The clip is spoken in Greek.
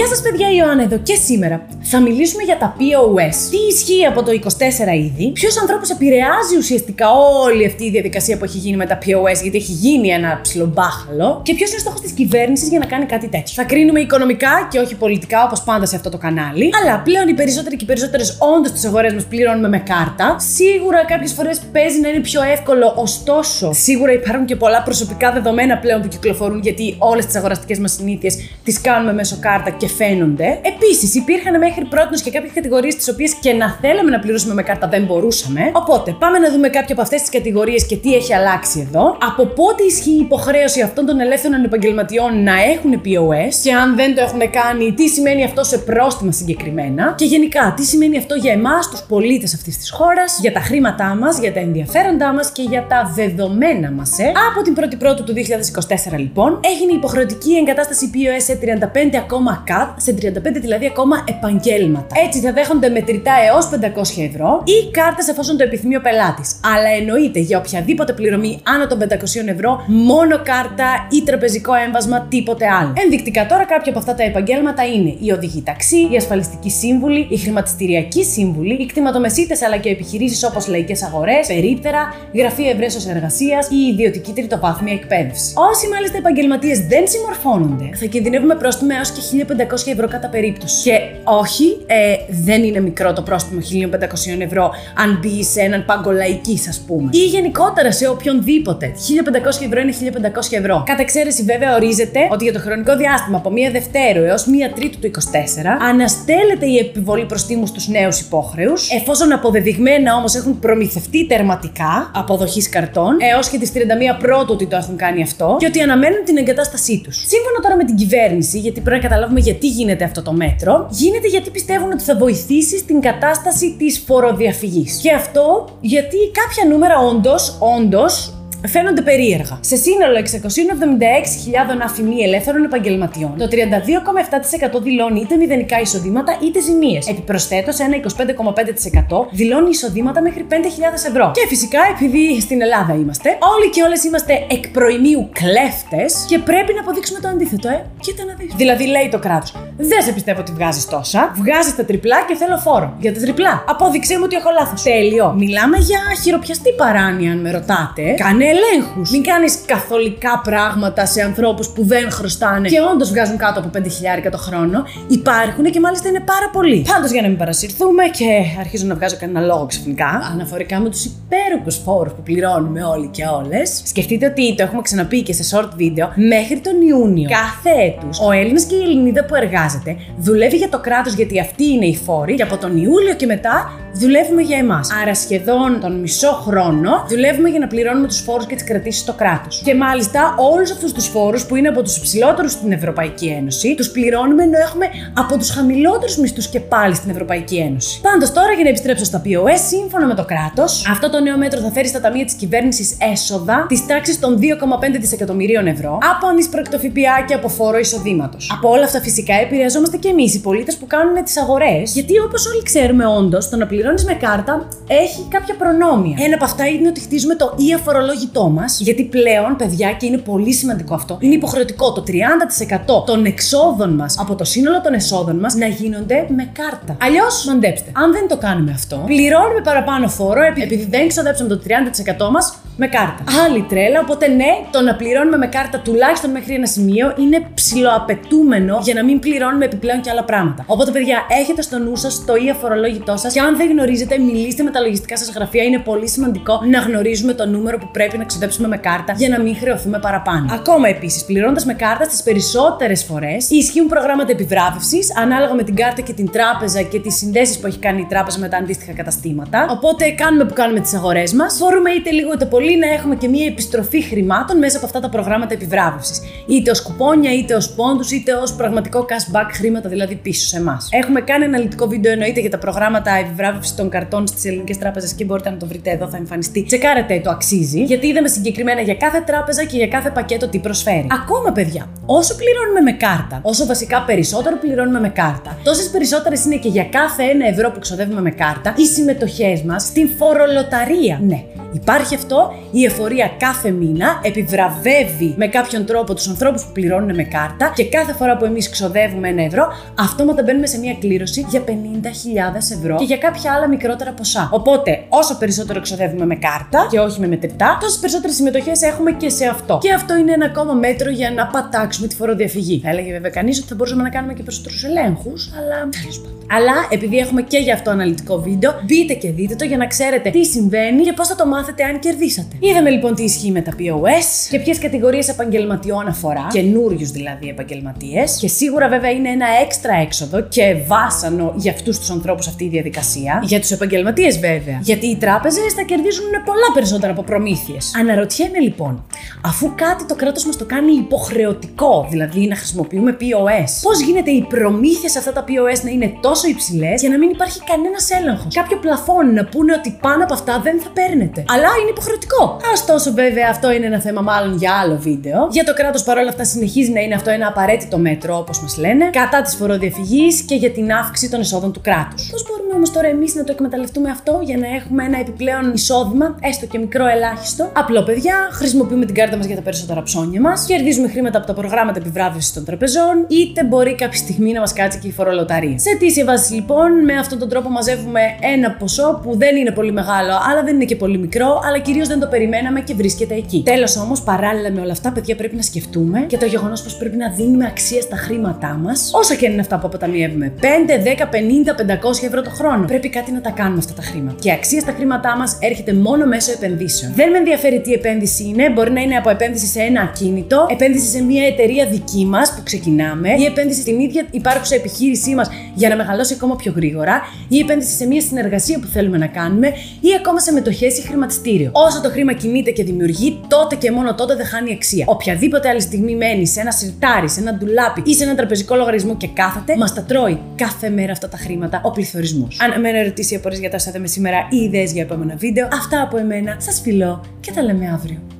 Γεια σας, παιδιά, η Ιωάννα εδώ και σήμερα θα μιλήσουμε για τα POS. Τι ισχύει από το 24 ήδη, ποιος ανθρώπους επηρεάζει ουσιαστικά όλη αυτή η διαδικασία που έχει γίνει με τα POS, γιατί έχει γίνει ένα ψιλομπάχαλο, και ποιος είναι ο στόχος της κυβέρνησης για να κάνει κάτι τέτοιο; Θα κρίνουμε οικονομικά και όχι πολιτικά, όπως πάντα σε αυτό το κανάλι, αλλά πλέον οι περισσότεροι και οι περισσότερες όντως τις αγορές μας πληρώνουμε με κάρτα. Σίγουρα κάποιες φορές παίζει να είναι πιο εύκολο, ωστόσο, σίγουρα υπάρχουν και πολλά προσωπικά δεδομένα πλέον που κυκλοφορούν, γιατί όλες τις αγοραστικές μας συνήθειες τις κάνουμε μέσω κάρτα και φαίνονται. Επίσης, υπήρχαν μέχρι πρώτης και κάποιες κατηγορίες τις οποίες και να θέλαμε να πληρώσουμε με κάρτα δεν μπορούσαμε. Οπότε, πάμε να δούμε κάποια από αυτές τις κατηγορίες και τι έχει αλλάξει εδώ. Από πότε ισχύει η υποχρέωση αυτών των ελεύθερων επαγγελματιών να έχουν POS και αν δεν το έχουν κάνει, τι σημαίνει αυτό σε πρόστιμα συγκεκριμένα; Και γενικά, τι σημαίνει αυτό για εμάς, τους πολίτες αυτής της χώρας, για τα χρήματά μας, για τα ενδιαφέροντά μας και για τα δεδομένα μας. Ε; Από την 1η Πρώτου του 2024, λοιπόν, έγινε υποχρεωτική εγκατάσταση POS σε 35 ακόμα σε 35 δηλαδή ακόμα επαγγέλματα. Έτσι θα δέχονται μετρητά έως 500 ευρώ ή κάρτες εφόσον το επιθυμεί ο πελάτης. Αλλά εννοείται για οποιαδήποτε πληρωμή άνω των 500 ευρώ, μόνο κάρτα ή τραπεζικό έμβασμα, τίποτε άλλο. Ενδεικτικά τώρα κάποια από αυτά τα επαγγέλματα είναι η οδηγή ταξί, η ασφαλιστική σύμβουλη, η χρηματιστηριακή σύμβουλη, οι κτηματομεσίτες αλλά και επιχειρήσεις όπως λαϊκές αγορές, περίπτερα, γραφεία ευρέσεω εργασίας ή η ιδιωτική τριτοβάθμια εκπαίδευση. Όσοι μάλιστα επαγγελματίες δεν συμμορφώνονται, θα κινδυνεύουμε πρόστιμο έως και 1500 ευρώ κατά περίπτωση. Και όχι, ε, δεν είναι μικρό το πρόστιμο 1500 ευρώ αν μπει σε έναν πάγκο λαϊκής, ας πούμε. Ή γενικότερα σε οποιονδήποτε. 1500 ευρώ είναι 1500 ευρώ. Κατά εξαίρεση, βέβαια, ορίζεται ότι για το χρονικό διάστημα από 1 Δευτέρου έως 1 Τρίτου του 24 αναστέλλεται η επιβολή προστίμου στους νέους υπόχρεους, εφόσον αποδεδειγμένα όμως έχουν προμηθευτεί τερματικά αποδοχής καρτών έως και τις 31 Πρώτου ότι το έχουν κάνει αυτό και ότι αναμένουν την εγκατάστασή τους. Σύμφωνα τώρα με την κυβέρνηση, γιατί πρέπει να καταλάβουμε γιατί γίνεται αυτό το μέτρο, γίνεται γιατί πιστεύουν ότι θα βοηθήσει στην κατάσταση της φοροδιαφυγής. Και αυτό γιατί κάποια νούμερα όντως, όντως, φαίνονται περίεργα. Σε σύνολο 676.000 αφημί ελεύθερων επαγγελματιών, το 32,7% δηλώνει είτε μηδενικά εισοδήματα είτε ζημίες. Επιπροσθέτως, ένα 25,5% δηλώνει εισοδήματα μέχρι 5.000 ευρώ. Και φυσικά, επειδή στην Ελλάδα είμαστε, όλοι και όλες είμαστε εκ προημίου κλέφτες και πρέπει να αποδείξουμε το αντίθετο, ε. Κοίτα να δεις. Δηλαδή, λέει το κράτος, δεν σε πιστεύω ότι βγάζεις τόσα, βγάζεις τα τριπλά και θέλω φόρο. Για τα τριπλά. Απόδειξέ μου ότι έχω λάθος. Τέλειο. Μιλάμε για χειροπιαστή παράνοια, αν με ρωτάτε. Κάνε ελέγχους. Μην κάνεις καθολικά πράγματα σε ανθρώπους που δεν χρωστάνε και όντως βγάζουν κάτω από 5 χιλιάρικα το χρόνο. Υπάρχουν και μάλιστα είναι πάρα πολλοί. Πάντως για να μην παρασυρθούμε και αρχίζω να βγάζω κανένα λόγο ξαφνικά, αναφορικά με τους υπέροχους φόρους που πληρώνουμε όλοι και όλες, σκεφτείτε ότι το έχουμε ξαναπεί και σε short video, μέχρι τον Ιούνιο κάθε έτους ο Έλληνας και η Ελληνίδα που εργάζεται δουλεύει για το κράτος γιατί αυτοί είναι οι φόροι και από τον Ιούλιο και μετά δουλεύουμε για εμάς. Άρα σχεδόν τον μισό χρόνο δουλεύουμε για να πληρώνουμε τους φόρους και τις κρατήσεις στο κράτος. Και μάλιστα όλους αυτούς τους φόρους που είναι από τους υψηλότερους στην Ευρωπαϊκή Ένωση, τους πληρώνουμε ενώ έχουμε από τους χαμηλότερους μισθούς και πάλι στην Ευρωπαϊκή Ένωση. Πάντως τώρα για να επιστρέψω στα POS, σύμφωνα με το κράτος, αυτό το νέο μέτρο θα φέρει στα ταμεία της κυβέρνησης έσοδα της τάξης των 2,5 δισεκατομμυρίων ευρώ από ανεισπρακτο ΦΠΑ και από φόρο εισοδήματος. Από όλα αυτά φυσικά επηρεαζόμαστε και εμείς οι πολίτες που κάνουν τις αγορές, γιατί όπως όλοι ξέρουμε όντως, το να πληρώνεις με κάρτα έχει κάποια προνόμια. Ένα από αυτά είναι ότι χτίζουμε το ή αφορολόγητό μας, γιατί πλέον, παιδιά, και είναι πολύ σημαντικό αυτό, είναι υποχρεωτικό το 30% των εξόδων μας από το σύνολο των εσόδων μας να γίνονται με κάρτα. Αλλιώς, μαντέψτε, αν δεν το κάνουμε αυτό, πληρώνουμε παραπάνω φόρο επειδή δεν ξοδέψαμε το 30% μας με κάρτα. Άλλη τρέλα, οπότε ναι, το να πληρώνουμε με κάρτα τουλάχιστον μέχρι ένα σημείο είναι ψηλοαπαιτούμενο για να μην πληρώνουμε επιπλέον και άλλα πράγματα. Οπότε, παιδιά, έχετε στο νου σας το ή αφορολόγητό σας και αν δεν γνωρίζετε, μιλήστε με τα λογιστικά σας γραφεία. Είναι πολύ σημαντικό να γνωρίζουμε το νούμερο που πρέπει να ξοδέψουμε με κάρτα για να μην χρεωθούμε παραπάνω. Ακόμα επίσης, πληρώνοντας με κάρτα στις περισσότερες φορές ισχύουν προγράμματα επιβράβευσης ανάλογα με την κάρτα και την τράπεζα και τις συνδέσεις που έχει κάνει η τράπεζα με τα αντίστοιχα καταστήματα. Οπότε, κάνουμε που κάνουμε τις αγορές μας. Φορούμε είτε λίγο είτε πολύ να έχουμε και μία επιστροφή χρημάτων μέσα από αυτά τα προγράμματα επιβράβευσης. Είτε ως κουπόνια, είτε ως πόντους, είτε ως πραγματικό cashback χρήματα δηλαδή πίσω σε εμάς. Έχουμε κάνει αναλυτικό βίντεο εννοείται για τα προγράμματα επιβράβευσης των καρτών στις ελληνικές τράπεζες και μπορείτε να το βρείτε εδώ, θα εμφανιστεί. Τσεκάρετε το αξίζει, γιατί είδαμε συγκεκριμένα για κάθε τράπεζα και για κάθε πακέτο τι προσφέρει. Ακόμα, παιδιά, όσο πληρώνουμε με κάρτα, όσο βασικά περισσότερο πληρώνουμε με κάρτα, τόσες περισσότερες είναι και για κάθε ένα ευρώ που ξοδεύουμε με κάρτα οι συμμετοχές μας στην φορολοταρία. Ναι, Υπάρχει αυτό, η εφορία κάθε μήνα επιβραβεύει με κάποιον τρόπο τους ανθρώπους που πληρώνουν με κάρτα και κάθε φορά που εμείς ξοδεύουμε ένα ευρώ, αυτόματα μπαίνουμε σε μια κλήρωση για 50.000 ευρώ και για κάποια άλλα μικρότερα ποσά. Οπότε, όσο περισσότερο ξοδεύουμε με κάρτα και όχι με μετρητά, τόσες περισσότερες συμμετοχές έχουμε και σε αυτό. Και αυτό είναι ένα ακόμα μέτρο για να πατάξουμε τη φοροδιαφυγή. Θα έλεγε βέβαια κανείς ότι θα μπορούσαμε να κάνουμε και περισσότερους ελέγχους, αλλά τέλος πάντων. Αλλά επειδή έχουμε και γι' αυτό αναλυτικό βίντεο, μπείτε και δείτε το για να ξέρετε τι συμβαίνει και πώς θα το μάθετε αν κερδίσατε. Είδαμε λοιπόν τι ισχύει με τα POS και ποιες κατηγορίες επαγγελματιών αφορά, καινούριους δηλαδή επαγγελματίες. Και σίγουρα βέβαια είναι ένα έξτρα έξοδο και βάσανο για αυτούς τους ανθρώπους αυτή η διαδικασία. Για τους επαγγελματίες βέβαια. Γιατί οι τράπεζες θα κερδίζουν πολλά περισσότερα από προμήθειες. Αναρωτιέμαι λοιπόν, αφού κάτι το κράτος μας το κάνει υποχρεωτικό, δηλαδή να χρησιμοποιούμε POS, πώς γίνεται οι προμήθειες σε αυτά τα POS να είναι τόσο υψηλές για να μην υπάρχει κανένας έλεγχος; Κάποιο πλαφόν να πούνε ότι πάνω από αυτά δεν θα παίρνετε. Αλλά είναι υποχρεωτικό. Ωστόσο, βέβαια, αυτό είναι ένα θέμα μάλλον για άλλο βίντεο. Για το κράτος παρόλα αυτά συνεχίζει να είναι αυτό ένα απαραίτητο μέτρο, όπως μας λένε, κατά της φοροδιαφυγής και για την αύξηση των εσόδων του κράτους. Πώς μπορούμε όμως τώρα εμείς να το εκμεταλλευτούμε αυτό για να έχουμε ένα επιπλέον εισόδημα, έστω και μικρό ελάχιστο; Απλό, παιδιά, χρησιμοποιούμε την κάρτα μας για τα περισσότερα ψώνια μας, κερδίζουμε χρήματα από τα προγράμματα επιβράβευσης των τραπεζών, είτε μπορεί κάποια στιγμή να μας κάτσει και η φορολοταρία. Σε αιτήσια βάση λοιπόν, με αυτόν τον τρόπο μαζεύουμε ένα ποσό που δεν είναι πολύ μεγάλο, αλλά δεν είναι και πολύ μικρό, αλλά κυρίως δεν το περιμέναμε και βρίσκεται εκεί. Τέλος όμως, παράλληλα με όλα αυτά, παιδιά, πρέπει να σκεφτούμε και το γεγονός πως πρέπει να δίνουμε αξία στα χρήματά μας, όσα και είναι αυτά που αποταμιεύουμε. 5, 10, 50, 500 ευρώ το χρόνο. Πρέπει κάτι να τα κάνουμε αυτά τα χρήματα. Και η αξία στα χρήματά μας έρχεται μόνο μέσω επενδύσεων. Δεν με ενδιαφέρει τι επένδυση είναι, μπορεί να είναι από επένδυση σε ένα ακίνητο, επένδυση σε μια εταιρεία δική μας που ξεκινάμε, ή επένδυση στην ίδια υπάρχουσα επιχείρησή μας για να μεγαλώσει ακόμα πιο γρήγορα, ή επένδυση σε μια συνεργασία που θέλουμε να κάνουμε, ή ακόμα σε μετοχές ή χρηματιστήριο. Όσο το χρήμα κινείται και δημιουργεί, τότε και μόνο τότε δεν χάνει αξία. Οποιαδήποτε άλλη στιγμή μένει σε ένα σιρτάρι, σε ένα ντουλάπι ή σε ένα τραπεζικό λογαριασμό και κάθεται, μας τα τρώει κάθε μέρα αυτά τα χρήματα ο πληθωρισμός. Αν εμένα ερωτήσει ή απορίε για τα όσα σήμερα ή ιδέες για επόμενα βίντεο, αυτά από εμένα σας φιλώ και τα λέμε αύριο.